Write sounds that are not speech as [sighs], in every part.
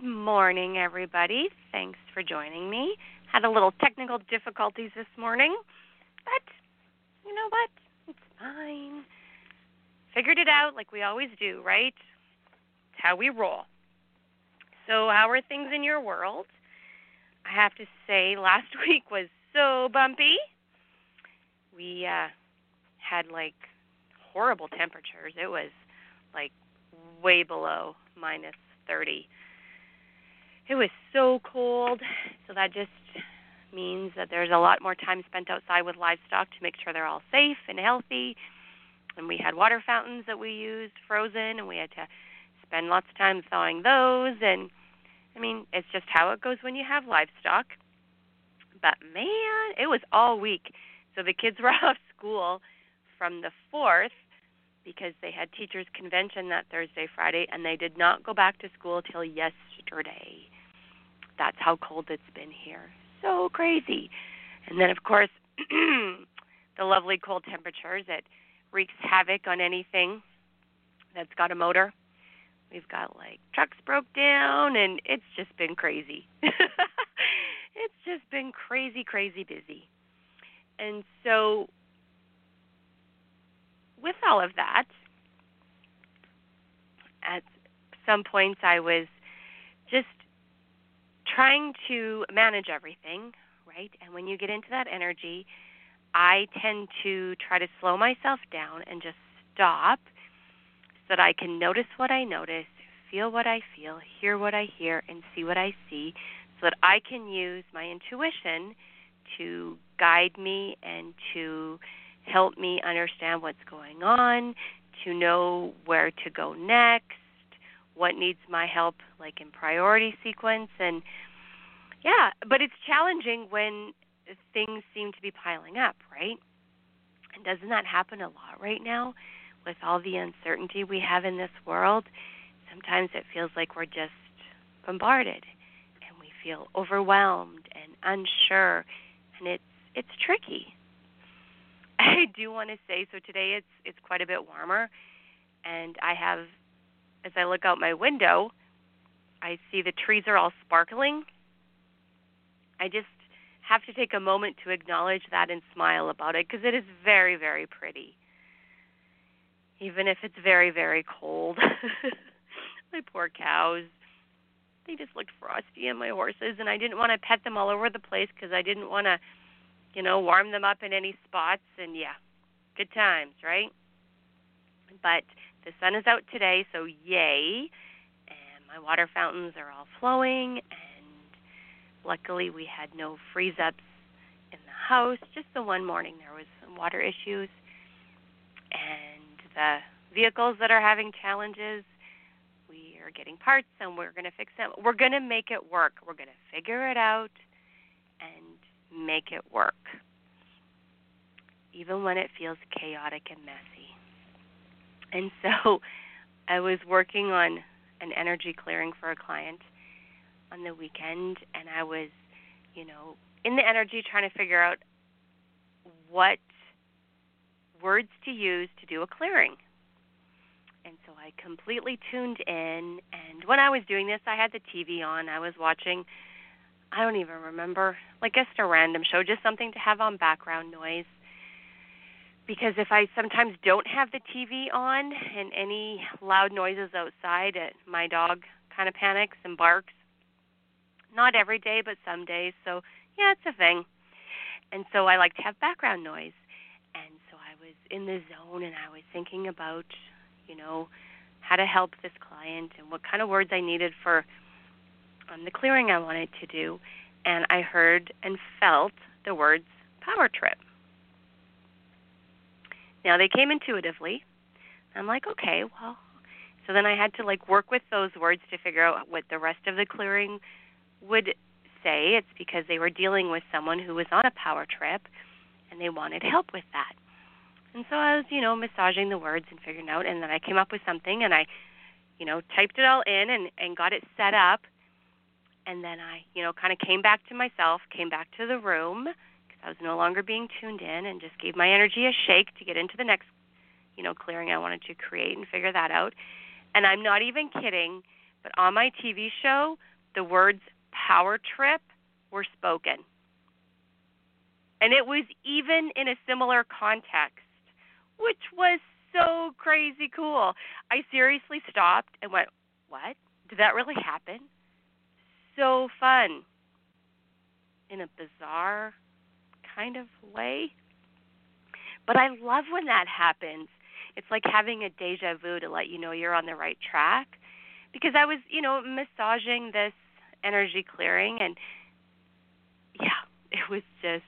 Good morning, everybody. Thanks for joining me. Had a little technical difficulties this morning, but you know what? It's fine. Figured it out like we always do, right? It's how we roll. So, how are things in your world? I have to say, [laughs] last week was so bumpy. We uh, had like horrible temperatures. It was like way below minus 30 it was so cold, so that just means that there's a lot more time spent outside with livestock to make sure they're all safe and healthy. And we had water fountains that we used frozen, and we had to spend lots of time thawing those. And I mean, it's just how it goes when you have livestock. But man, it was all week. So the kids [laughs] were off school from the 4th because they had teachers convention that Thursday, Friday, and they did not go back to school till yesterday that's how cold it's been here. So crazy. And then, of course, [clears throat] the lovely cold temperatures that wreaks havoc on anything that's got a motor. We've got like trucks broke down, and it's just been crazy. [laughs] it's just been crazy, crazy busy. And so, with all of that, at some points I was just trying to manage everything, right? And when you get into that energy, I tend to try to slow myself down and just stop so that I can notice what I notice, feel what I feel, hear what I hear, and see what I see so that I can use my intuition to guide me and to help me understand what's going on, to know where to go next, what needs my help like in priority sequence and yeah but it's challenging when things seem to be piling up right? And doesn't that happen a lot right now with all the uncertainty we have in this world? Sometimes it feels like we're just bombarded and we feel overwhelmed and unsure and it's it's tricky. [laughs] I do want to say so today it's it's quite a bit warmer and i have as I look out my window, I see the trees are all sparkling. I just have to take a moment to acknowledge that and smile about it because it is very, very pretty. Even if it's very, very cold. [laughs] my poor cows. They just looked frosty and my horses and I didn't want to pet them all over the place because I didn't want to, you know, warm them up in any spots and yeah, good times, right? But the sun is out today, so yay. And my water fountains are all flowing, and luckily we had no freeze ups in the house. Just the one morning there was some water issues, and the vehicles that are having challenges, we are getting parts and we're going to fix them. We're going to make it work. We're going to figure it out and make it work, even when it feels chaotic and messy. And so I was working on an energy clearing for a client on the weekend, and I was, you know, in the energy trying to figure out what words to use to do a clearing. And so I completely tuned in. And when I was doing this, I had the TV on. I was watching, I don't even remember, like just a random show, just something to have on background noise because if I sometimes don't have the TV on and any loud noises outside, it, my dog kind of panics and barks. Not every day, but some days. So, yeah, it's a thing. And so I like to have background noise. And so I was in the zone and I was thinking about, you know, how to help this client and what kind of words I needed for um, the clearing I wanted to do. And I heard and felt the words power trip. Now they came intuitively. I'm like, okay, well, so then I had to like work with those words to figure out what the rest of the clearing would say. It's because they were dealing with someone who was on a power trip and they wanted help with that. And so I was, you know, massaging the words and figuring out and then I came up with something and I, you know, typed it all in and and got it set up. And then I, you know, kind of came back to myself, came back to the room because I was no longer being tuned in and just gave my energy a shake to get into the next, you know, clearing I wanted to create and figure that out. And I'm not even kidding, but on my TV show, the words power trip were spoken. And it was even in a similar context, which was so crazy cool. I seriously stopped and went, What? Did that really happen? So fun. In a bizarre kind of way. But I love when that happens. It's like having a deja vu to let you know you're on the right track. Because I was, you know, massaging this energy clearing and yeah, [laughs] it was just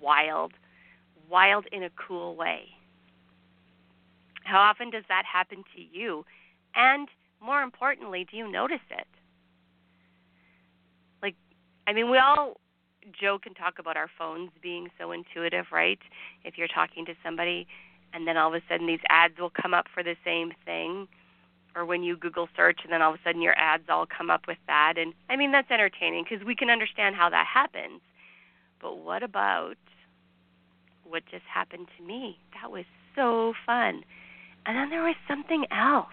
wild. Wild in a cool way. How often does that happen to you? And more importantly, do you notice it? Like, I mean, we all joke and talk about our phones being so intuitive, right? If you're talking to somebody and then all of a sudden these ads will come up for the same thing or when you google search and then all of a sudden your ads all come up with that. And i mean that's entertaining because we can understand how that happens. But what about what just happened to me? That was so fun. And then there was something else.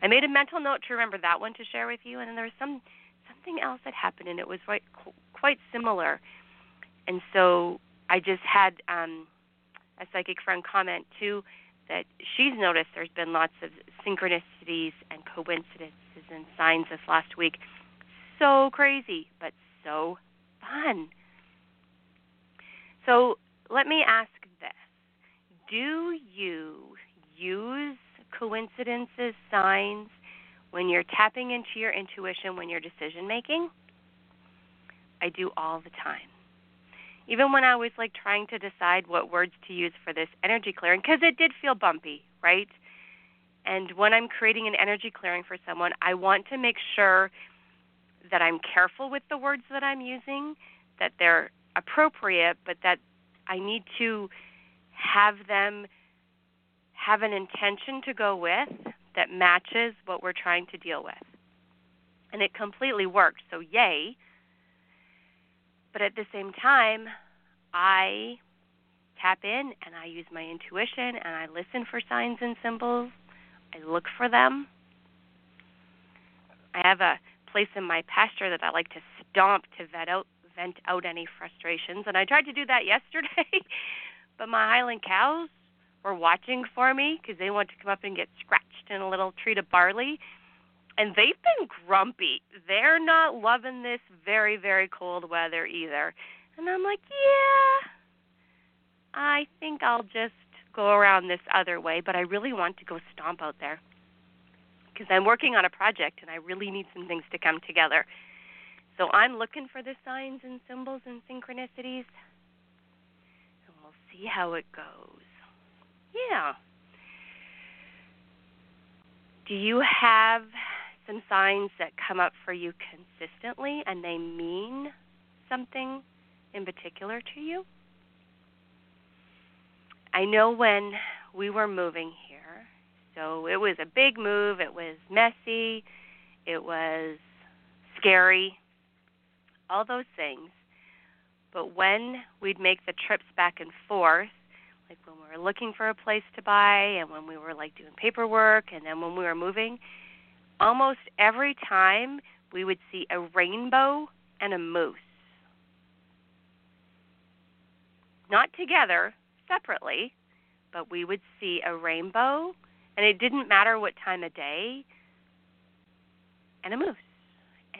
I made a mental note to remember that one to share with you and then there was some something else that happened and it was quite quite similar. And so i just had um a psychic friend comment too that she's noticed there's been lots of synchronicities and coincidences and signs this last week. So crazy, but so fun. So let me ask this Do you use coincidences, signs, when you're tapping into your intuition when you're decision making? I do all the time even when I was like trying to decide what words to use for this energy clearing, because it did feel bumpy, right? And when I'm creating an energy clearing for someone, I want to make sure that I'm careful with the words that I'm using, that they're appropriate, but that I need to have them have an intention to go with that matches what we're trying to deal with. And it completely worked. So, yay. But at the same time, I tap in and I use my intuition and I listen for signs and symbols. I look for them. I have a place in my pasture that I like to stomp to vet out, vent out any frustrations. And I tried to do that [laughs] yesterday, but my Highland cows were watching for me because they want to come up and get scratched in a little treat of barley and they've been grumpy. They're not loving this very, very cold weather either. And I'm like, yeah, I think I'll just go around this other way, but I really want to go stomp out there because I'm working on a project and I really need some things to come together. So I'm looking for the signs and symbols and synchronicities, and we'll see how it goes. Yeah. Do you have some signs that come up for you consistently and they mean something in particular to you? I know when we were moving here, so it was a big move, it was messy, it was scary, all those things. But when we'd make the trips back and forth, like when we were looking for a place to buy and when we were like doing paperwork and then when we were moving, almost every time we would see a rainbow and a moose. Not together, separately, but we would see a rainbow, and it didn't matter what time of day, and a moose.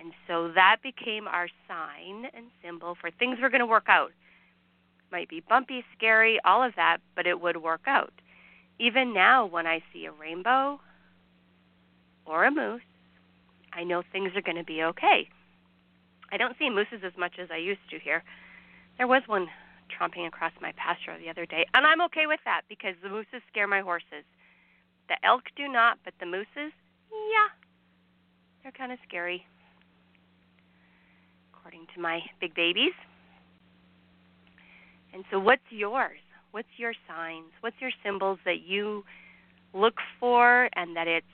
And so that became our sign and symbol for things were going to work out. Might be bumpy, scary, all of that, but it would work out. Even now, when I see a rainbow, or a moose, I know things are going to be okay. I don't see mooses as much as I used to here. There was one tromping across my pasture the other day, and I'm okay with that because the mooses scare my horses. The elk do not, but the mooses, yeah, they're kind of scary, according to my big babies. And so, what's yours? What's your signs? What's your symbols that you look for and that it's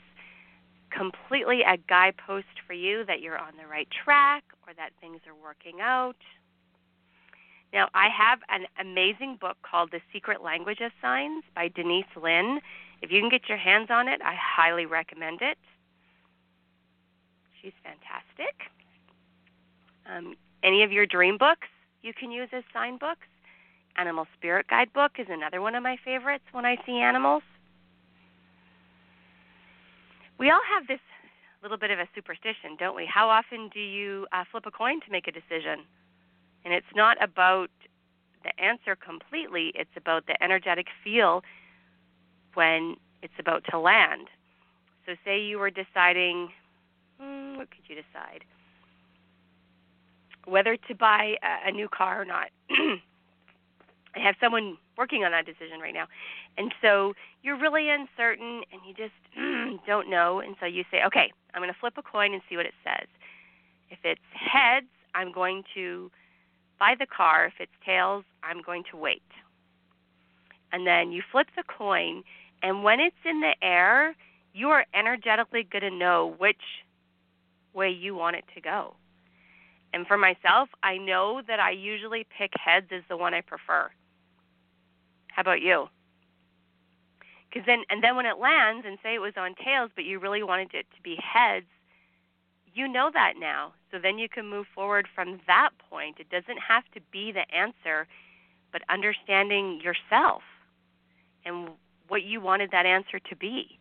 completely a guidepost for you that you're on the right track or that things are working out? Now, I have an amazing book called The Secret Language of Signs by Denise Linn. If you can get your hands on it, I highly recommend it. She's fantastic. Um, any of your dream books you can use as sign books. Animal Spirit Guide book is another one of my favorites when I see animals. We all have this little bit of a superstition, don't we? How often do you uh, flip a coin to make a decision? And it's not about the answer completely, it's about the energetic feel when it's about to land. So, say you were deciding, hmm, what could you decide? Whether to buy a, a new car or not. [clears throat] I have someone working on that decision right now. And so you're really uncertain and you just [clears throat] don't know. And so you say, okay, I'm going to flip a coin and see what it says. If it's heads, I'm going to buy the car. If it's tails, I'm going to wait. And then you flip the coin, and when it's in the air, you are energetically going to know which way you want it to go. And for myself, I know that I usually pick heads as the one I prefer. How about you? Because then, and then when it lands, and say it was on tails, but you really wanted it to be heads, you know that now. So then you can move forward from that point. It doesn't have to be the answer, but understanding yourself and what you wanted that answer to be.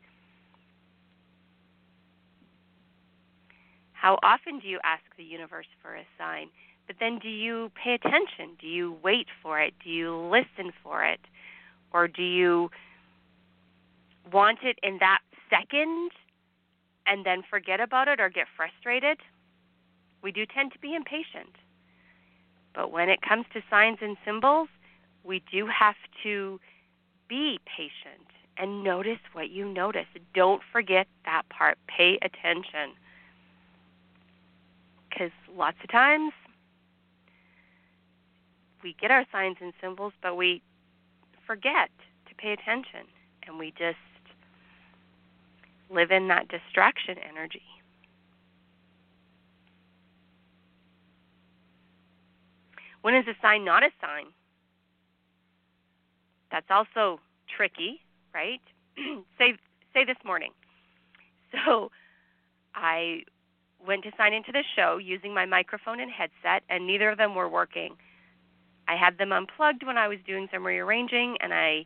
How often do you ask the universe for a sign? But then do you pay attention? Do you wait for it? Do you listen for it? Or do you want it in that second and then forget about it or get frustrated? We do tend to be impatient. But when it comes to signs and symbols, we do have to be patient and notice what you notice. Don't forget that part. Pay attention. Because lots of times we get our signs and symbols, but we forget to pay attention and we just live in that distraction energy. When is a sign not a sign? That's also tricky, right? [clears throat] say say this morning. So I went to sign into the show using my microphone and headset and neither of them were working. I had them unplugged when I was doing some rearranging, and I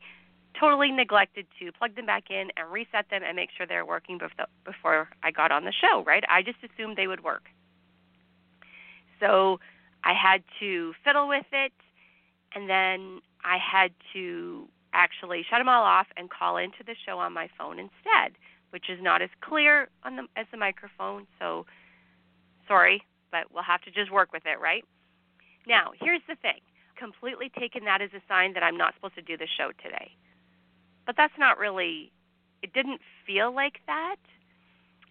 totally neglected to plug them back in and reset them and make sure they're working before I got on the show, right? I just assumed they would work. So I had to fiddle with it, and then I had to actually shut them all off and call into the show on my phone instead, which is not as clear on the, as the microphone. So sorry, but we'll have to just work with it, right? Now, here's the thing completely taken that as a sign that I'm not supposed to do the show today. But that's not really, it didn't feel like that.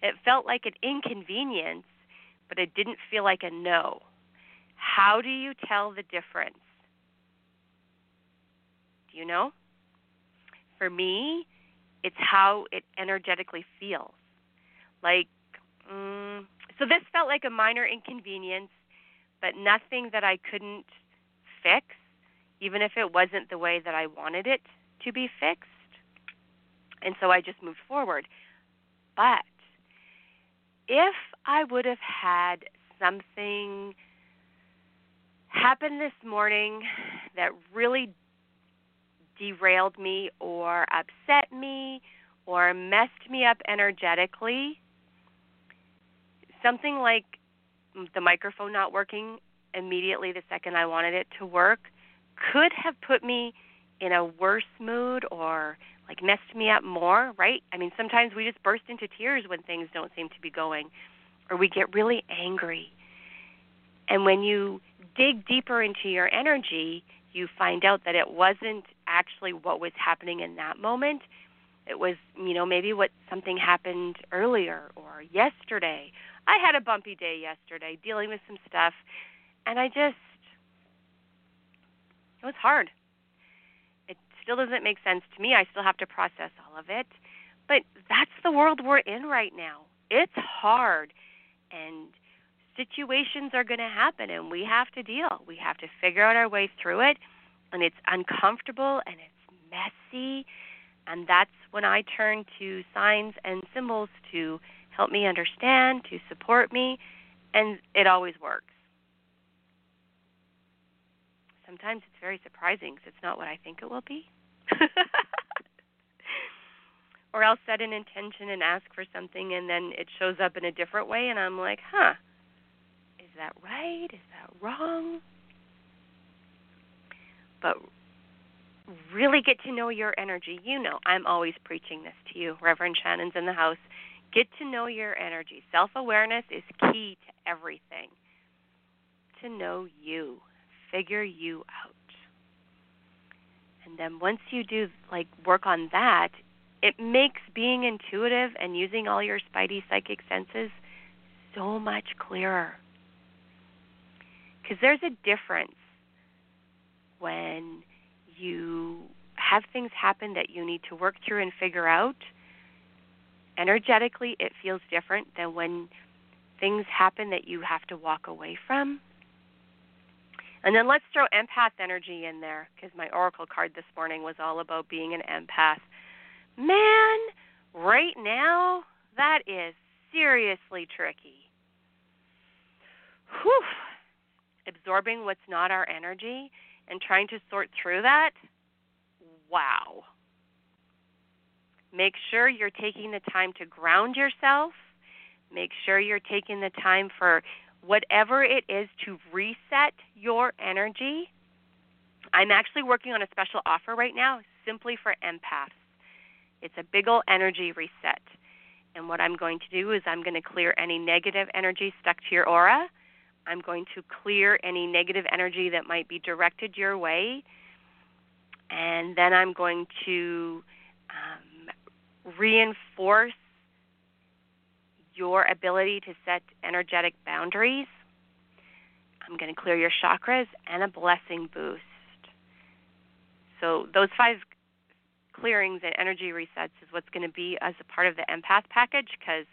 It felt like an inconvenience, but it didn't feel like a no. How do you tell the difference? Do you know? For me, it's how it energetically feels. Like, mm, so this felt like a minor inconvenience, but nothing that I couldn't fix, even if it wasn't the way that I wanted it to be fixed. And so I just moved forward. But if I would have had something happen this morning that really derailed me or upset me or messed me up energetically, something like the microphone not working immediately the second I wanted it to work could have put me in a worse mood or like messed me up more, right? I mean, sometimes we just burst into tears when things don't seem to be going or we get really angry. And when you dig deeper into your energy, you find out that it wasn't actually what was happening in that moment. It was, you know, maybe what something happened earlier or yesterday. I had a bumpy day yesterday dealing with some stuff and I just it was hard. It still doesn't make sense to me. I still have to process all of it. But that's the world we're in right now. It's hard and situations are going to happen and we have to deal. We have to figure out our way through it and it's uncomfortable and it's messy and that's when I turn to signs and symbols to help me understand, to support me, and it always works. Sometimes it's very surprising because it's not what I think it will be. [laughs] or I'll set an intention and ask for something and then it shows up in a different way and I'm like, huh, is that right? Is that wrong? But really get to know your energy. You know, I'm always preaching this to you. Reverend Shannon's in the house. Get to know your energy. Self awareness is key to everything. To know you, figure you out. And then once you do like work on that, it makes being intuitive and using all your spidey psychic senses so much clearer. Because there's a difference when you have things happen that you need to work through and figure out. Energetically, it feels different than when things happen that you have to walk away from. And then let's throw empath energy in there because my oracle card this morning was all about being an empath. Man, right now, that is seriously tricky. Whew. Absorbing what's not our energy and trying to sort through that, wow. Make sure you're taking the time to ground yourself. Make sure you're taking the time for whatever it is to reset your energy. I'm actually working on a special offer right now simply for empaths. It's a big old energy reset. And what I'm going to do is I'm going to clear any negative energy stuck to your aura. I'm going to clear any negative energy that might be directed your way. And then I'm going to um, reinforce your ability to set energetic boundaries. I'm going to clear your chakras and a blessing boost. So, those five clearings and energy resets is what's going to be as a part of the empath package because,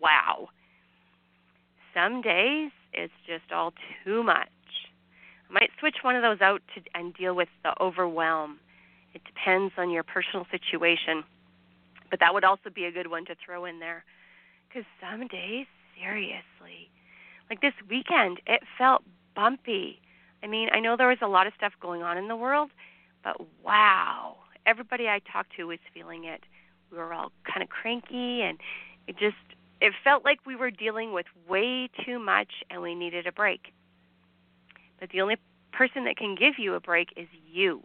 wow. Some days it's just all too much. I might switch one of those out to, and deal with the overwhelm. It depends on your personal situation. But that would also be a good one to throw in there. Because some days, seriously, like this weekend, it felt bumpy. I mean, I know there was a lot of stuff going on in the world, but wow, everybody I talked to was feeling it. We were all kind of cranky, and it just it felt like we were dealing with way too much, and we needed a break. But the only person that can give you a break is you.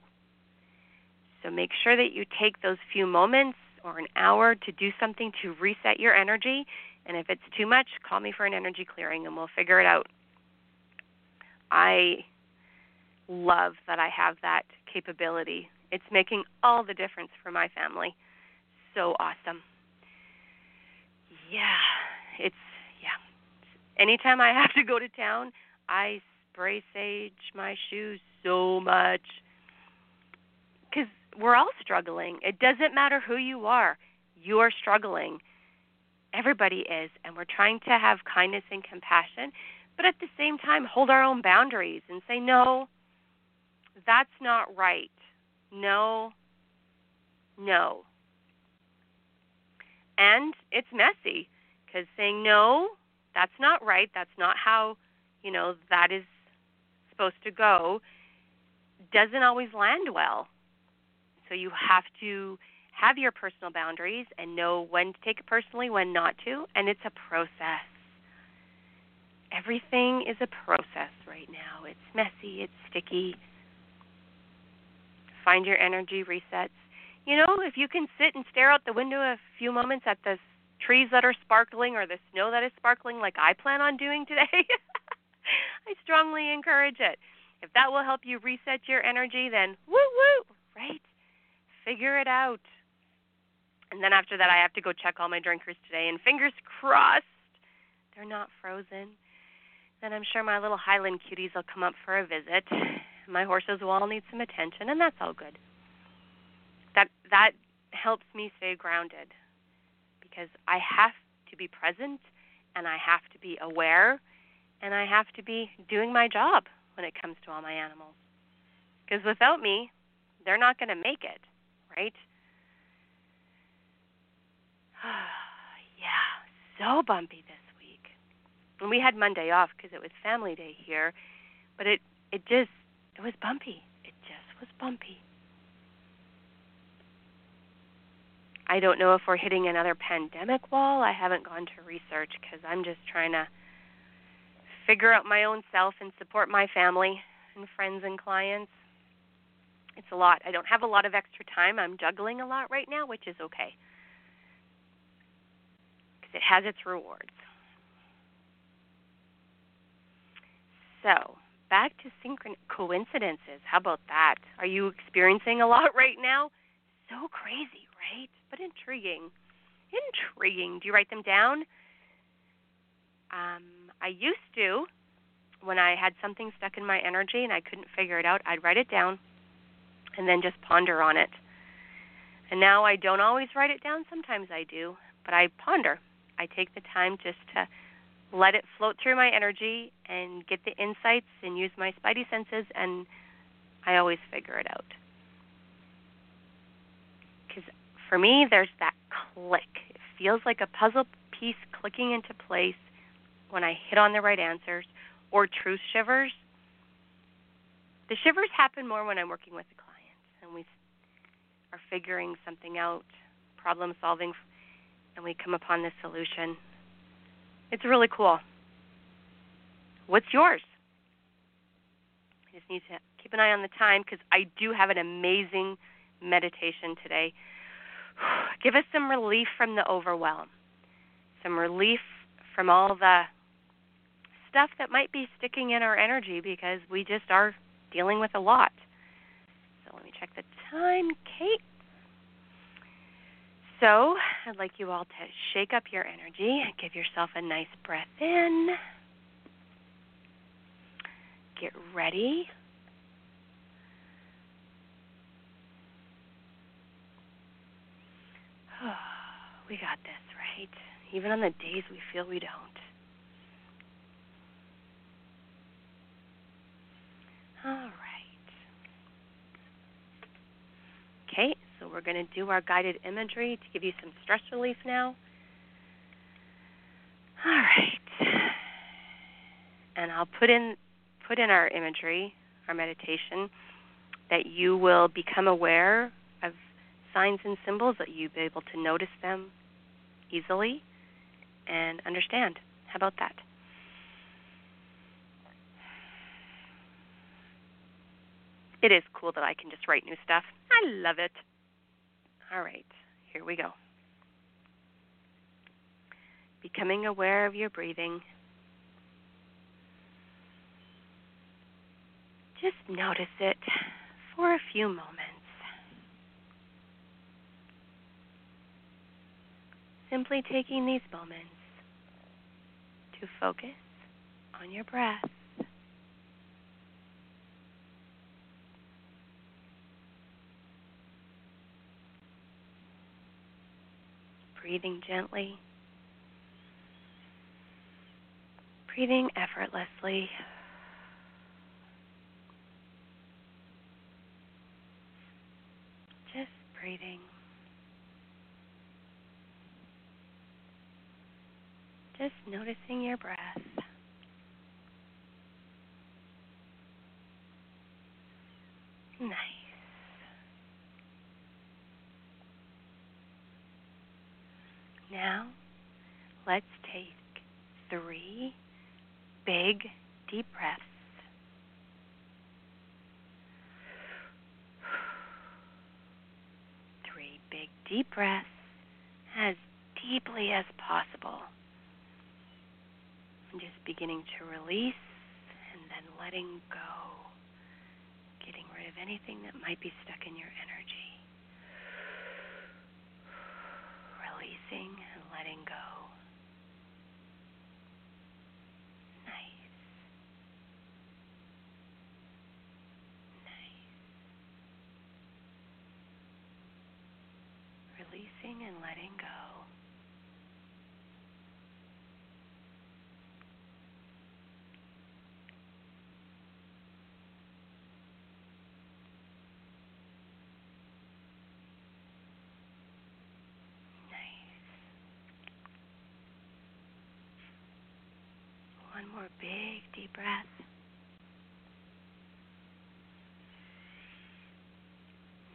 So make sure that you take those few moments or an hour to do something to reset your energy. And if it's too much, call me for an energy clearing and we'll figure it out. I love that I have that capability it's making all the difference for my family. So awesome. Yeah, it's yeah. Anytime I have to go to town, I spray sage my shoes so much we're all struggling. It doesn't matter who you are, you're struggling. Everybody is, and we're trying to have kindness and compassion, but at the same time, hold our own boundaries and say, no, that's not right no, no. And it's messy because saying no, that's not right, that's not how, you know, that is supposed to go, doesn't always land well. So you have to have your personal boundaries and know when to take it personally, when not to, and it's a process. Everything is a process right now. It's messy, it's sticky, find your energy resets. You know, if you can sit and stare out the window a few moments at the trees that are sparkling or the snow that is sparkling, like I plan on doing today, [laughs] I strongly encourage it. If that will help you reset your energy, then woo woo, right? Figure it out. And then after that, I have to go check all my drinkers today, and fingers crossed they're not frozen. Then I'm sure my little Highland cuties will come up for a visit. My horses will all need some attention, and that's all good. That that helps me stay grounded because I have to be present and I have to be aware and I have to be doing my job when it comes to all my animals. Because without me, they're not going to make it, right? [sighs] yeah, so bumpy this week. And we had Monday off because it was family day here, but it it just it was bumpy. It just was bumpy. I don't know if we're hitting another pandemic wall. I haven't gone to research because I'm just trying to figure out my own self and support my family and friends and clients. It's a lot. I don't have a lot of extra time. I'm juggling a lot right now, which is okay because it has its rewards. So, back to synchron coincidences. How about that? Are you experiencing a lot [laughs] right now? So crazy, right? But intriguing. Intriguing. Do you write them down? Um, I used to, when I had something stuck in my energy and I couldn't figure it out, I'd write it down and then just ponder on it. And now I don't always write it down. Sometimes I do, but I ponder. I take the time just to let it float through my energy and get the insights and use my spidey senses, and I always figure it out. Because for me, there's that click. It feels like a puzzle piece clicking into place when I hit on the right answers or truth shivers. The shivers happen more when I'm working with a are figuring something out, problem solving, and we come upon this solution. It's really cool. What's yours? I just need to keep an eye on the time because I do have an amazing meditation today. [sighs] Give us some relief from the overwhelm, some relief from all the stuff that might be sticking in our energy because we just are dealing with a lot. So let me check the time, Kate. So I'd like you all to shake up your energy, give yourself a nice breath in, get ready. [sighs] we got this, right? Even on the days we feel we don't. All right. Okay, so we're going to do our guided imagery to give you some stress relief now. All right. And I'll put in put in our imagery, our meditation, that you will become aware of signs and symbols that you'll be able to notice them easily and understand. How about that? It is cool that I can just write new stuff. I love it. All right, here we go. Becoming aware of your breathing. Just notice it for a few moments. Simply taking these moments to focus on your breath. Breathing gently, breathing effortlessly. Just breathing. Just noticing your breath. Nice. Now, let's take three big deep breaths. Three big deep breaths as deeply as possible. And just beginning to release and then letting go, getting rid of anything that might be stuck in your energy. Releasing and letting go. Nice. Nice. Releasing and letting go. One more big deep breath.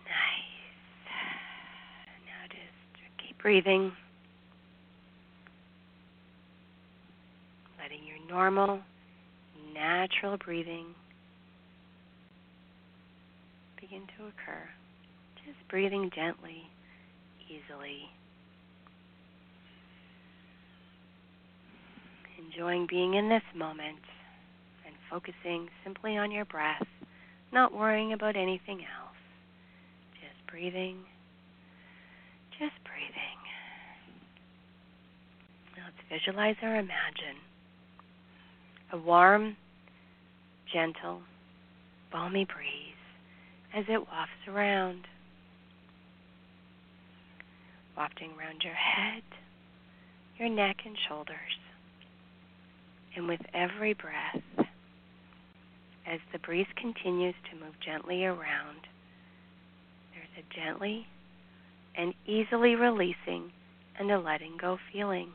Nice. Now just keep breathing. Letting your normal, natural breathing begin to occur. Just breathing gently, easily. Enjoying being in this moment and focusing simply on your breath, not worrying about anything else. Just breathing, just breathing. Now let's visualize or imagine a warm, gentle, balmy breeze as it wafts around, wafting around your head, your neck, and shoulders and with every breath, as the breeze continues to move gently around, there's a gently and easily releasing and a letting go feeling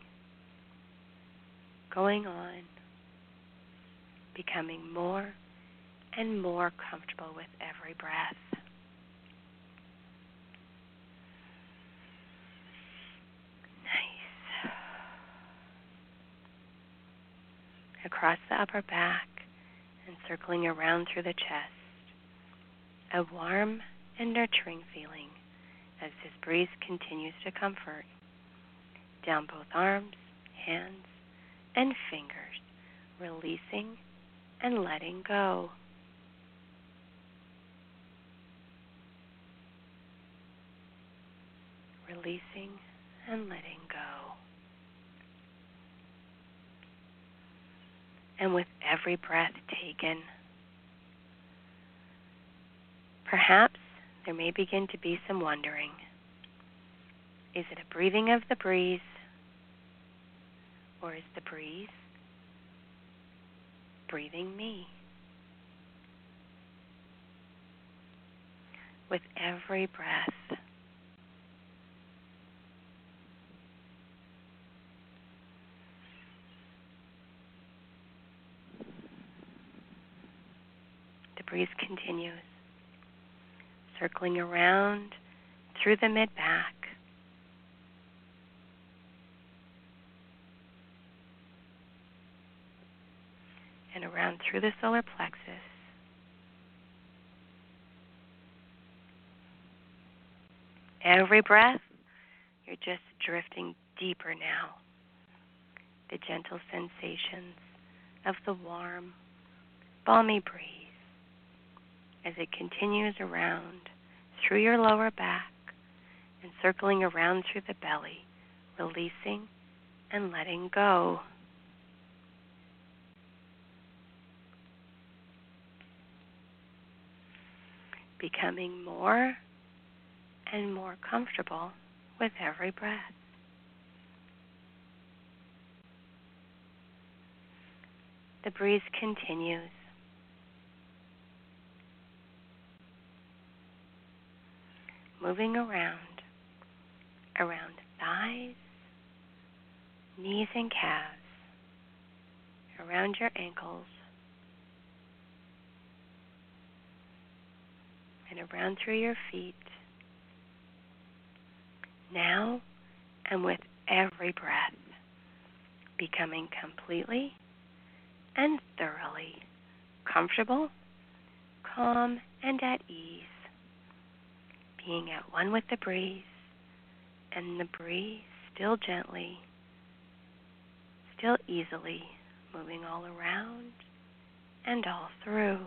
going on, becoming more and more comfortable with every breath. Across the upper back and circling around through the chest. A warm and nurturing feeling as this breeze continues to comfort down both arms, hands, and fingers, releasing and letting go. Releasing and letting go. And with every breath taken. Perhaps there may begin to be some wondering. Is it a breathing of the breeze? Or is the breeze breathing me? With every breath, breeze continues, circling around through the mid back. And around through the solar plexus. Every breath, you're just drifting deeper now. The gentle sensations of the warm, balmy breeze as it continues around through your lower back and circling around through the belly, releasing and letting go. Becoming more and more comfortable with every breath. The breeze continues moving around, around thighs, knees and calves, around your ankles, and around through your feet. Now, and with every breath, becoming completely and thoroughly comfortable, calm, and at ease being at one with the breeze, and the breeze still gently, still easily moving all around and all through.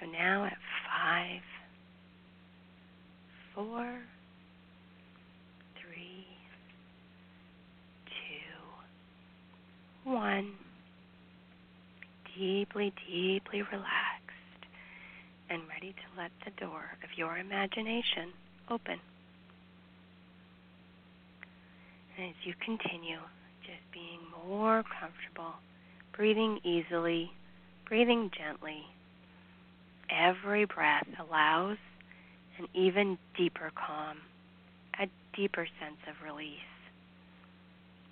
So now at five, four, three, two, one, deeply, deeply relax and ready to let the door of your imagination open. And as you continue, just being more comfortable, breathing easily, breathing gently, every breath allows an even deeper calm, a deeper sense of release.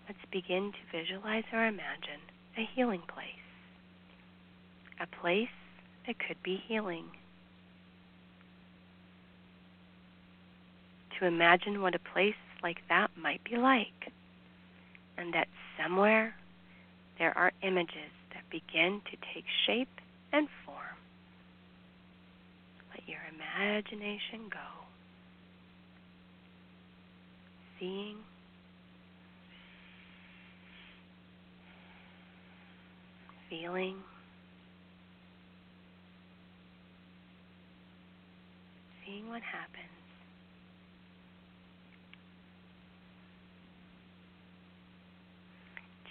Let's begin to visualize or imagine a healing place. A place that could be healing. To imagine what a place like that might be like, and that somewhere there are images that begin to take shape and form. Let your imagination go. Seeing feeling, seeing what happens.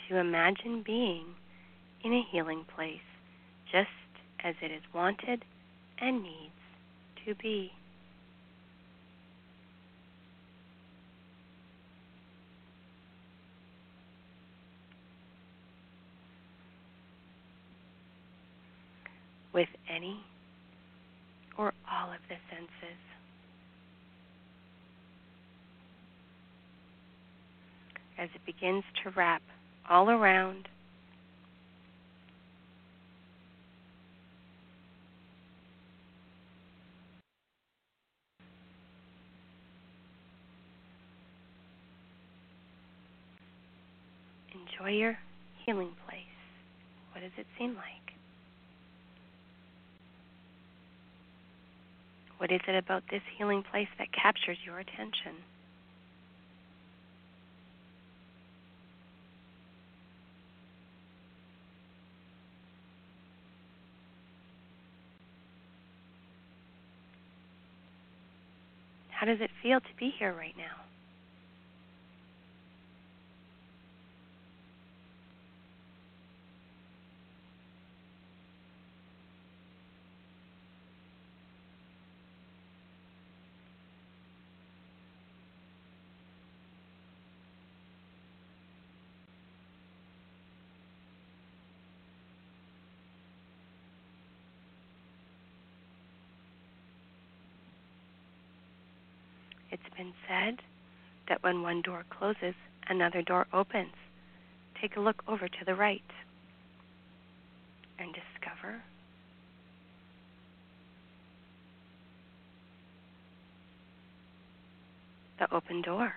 To imagine being in a healing place just as it is wanted and needs to be. with any or all of the senses. As it begins to wrap all around, enjoy your healing place. What does it seem like? What is it about this healing place that captures your attention? Does it feel to be here right now? It's been said that when one door closes, another door opens. Take a look over to the right and discover the open door.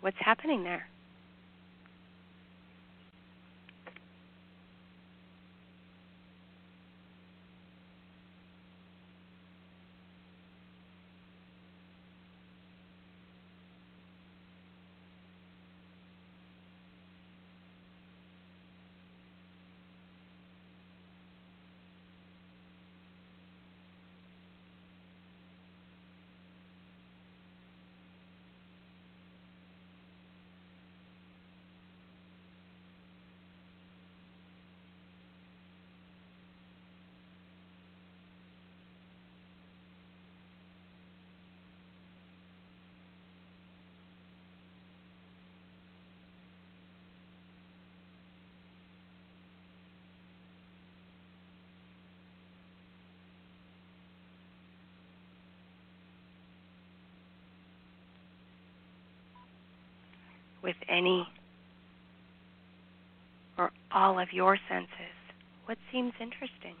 What's happening there? With any or all of your senses? What seems interesting?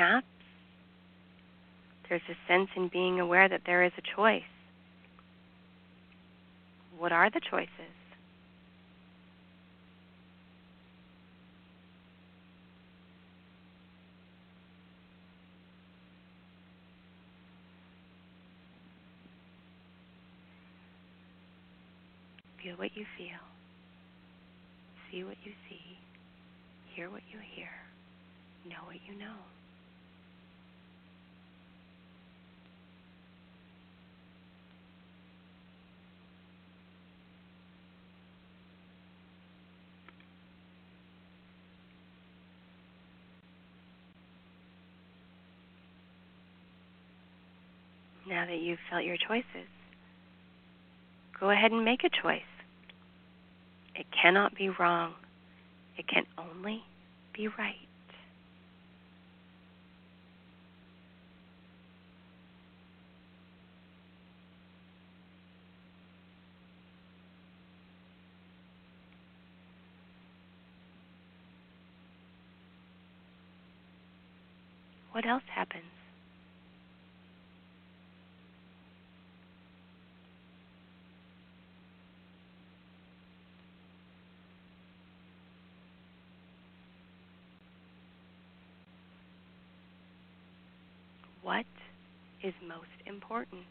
Perhaps There's a sense in being aware that there is a choice. What are the choices? Feel what you feel. See what you see. Hear what you hear. Know what you know. Now that you've felt your choices, go ahead and make a choice. It cannot be wrong. It can only be right. What else happens? What is most important?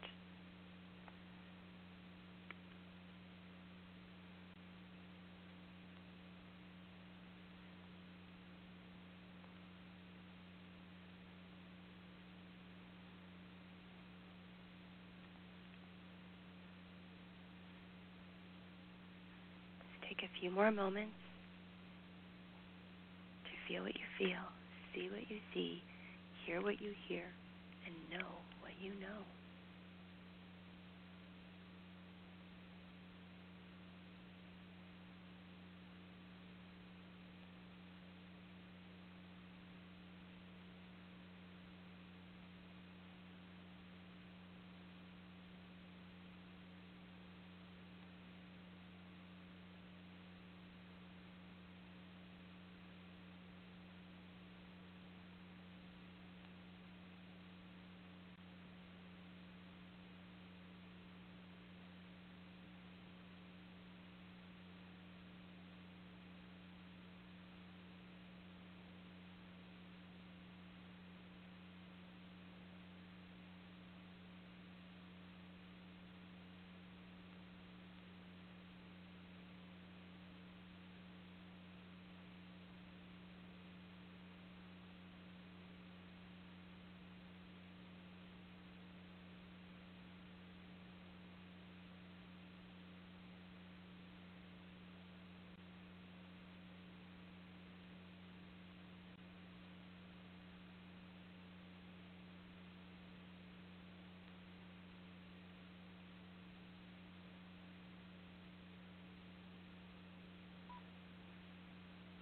Take a few more moments to feel what you feel, see what you see, hear what you hear, and know what you know.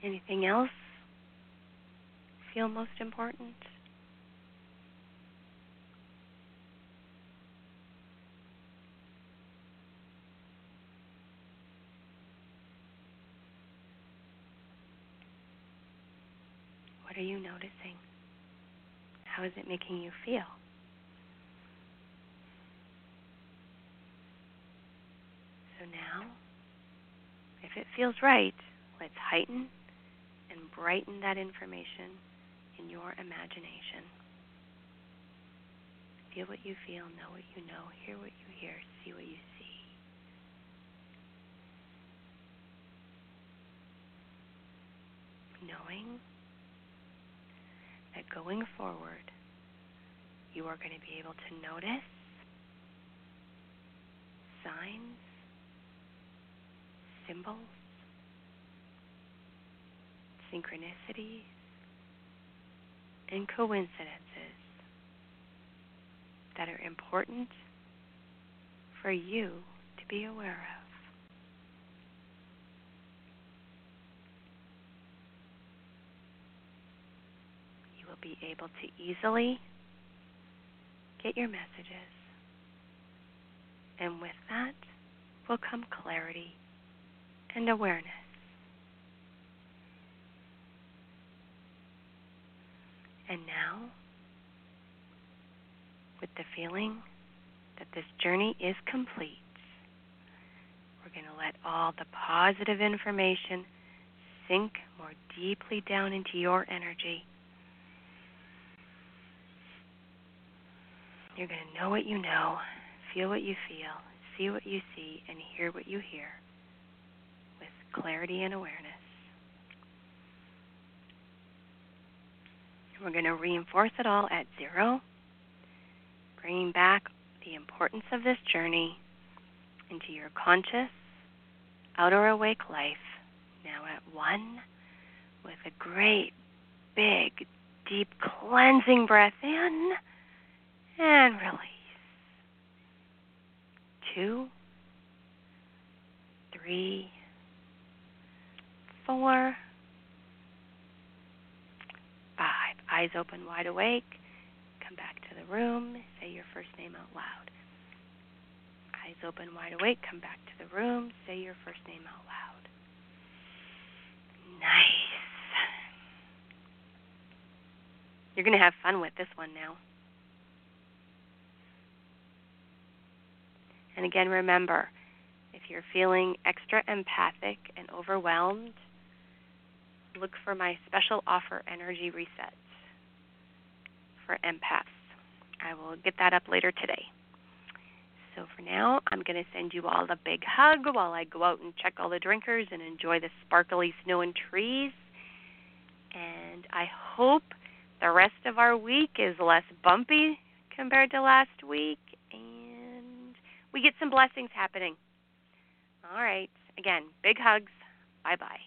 Anything else feel most important? What are you noticing? How is it making you feel? So now, if it feels right, let's heighten brighten that information in your imagination. Feel what you feel, know what you know, hear what you hear, see what you see. Knowing that going forward, you are going to be able to notice signs, symbols, synchronicities, and coincidences that are important for you to be aware of. You will be able to easily get your messages. And with that will come clarity and awareness. And now, with the feeling that this journey is complete, we're going to let all the positive information sink more deeply down into your energy. You're going to know what you know, feel what you feel, see what you see, and hear what you hear with clarity and awareness. We're going to reinforce it all at zero, bringing back the importance of this journey into your conscious, outer awake life, now at one, with a great, big, deep cleansing breath in and release. Two, three, four, five. Eyes open wide awake. Come back to the room. Say your first name out loud. Eyes open wide awake. Come back to the room. Say your first name out loud. Nice. You're going to have fun with this one now. And again, remember if you're feeling extra empathic and overwhelmed, look for my special offer energy resets for empaths. I will get that up later today. So for now, I'm going to send you all a big hug while I go out and check all the drinkers and enjoy the sparkly snow and trees. And I hope the rest of our week is less bumpy compared to last week and we get some blessings happening. All right. Again, big hugs. Bye bye.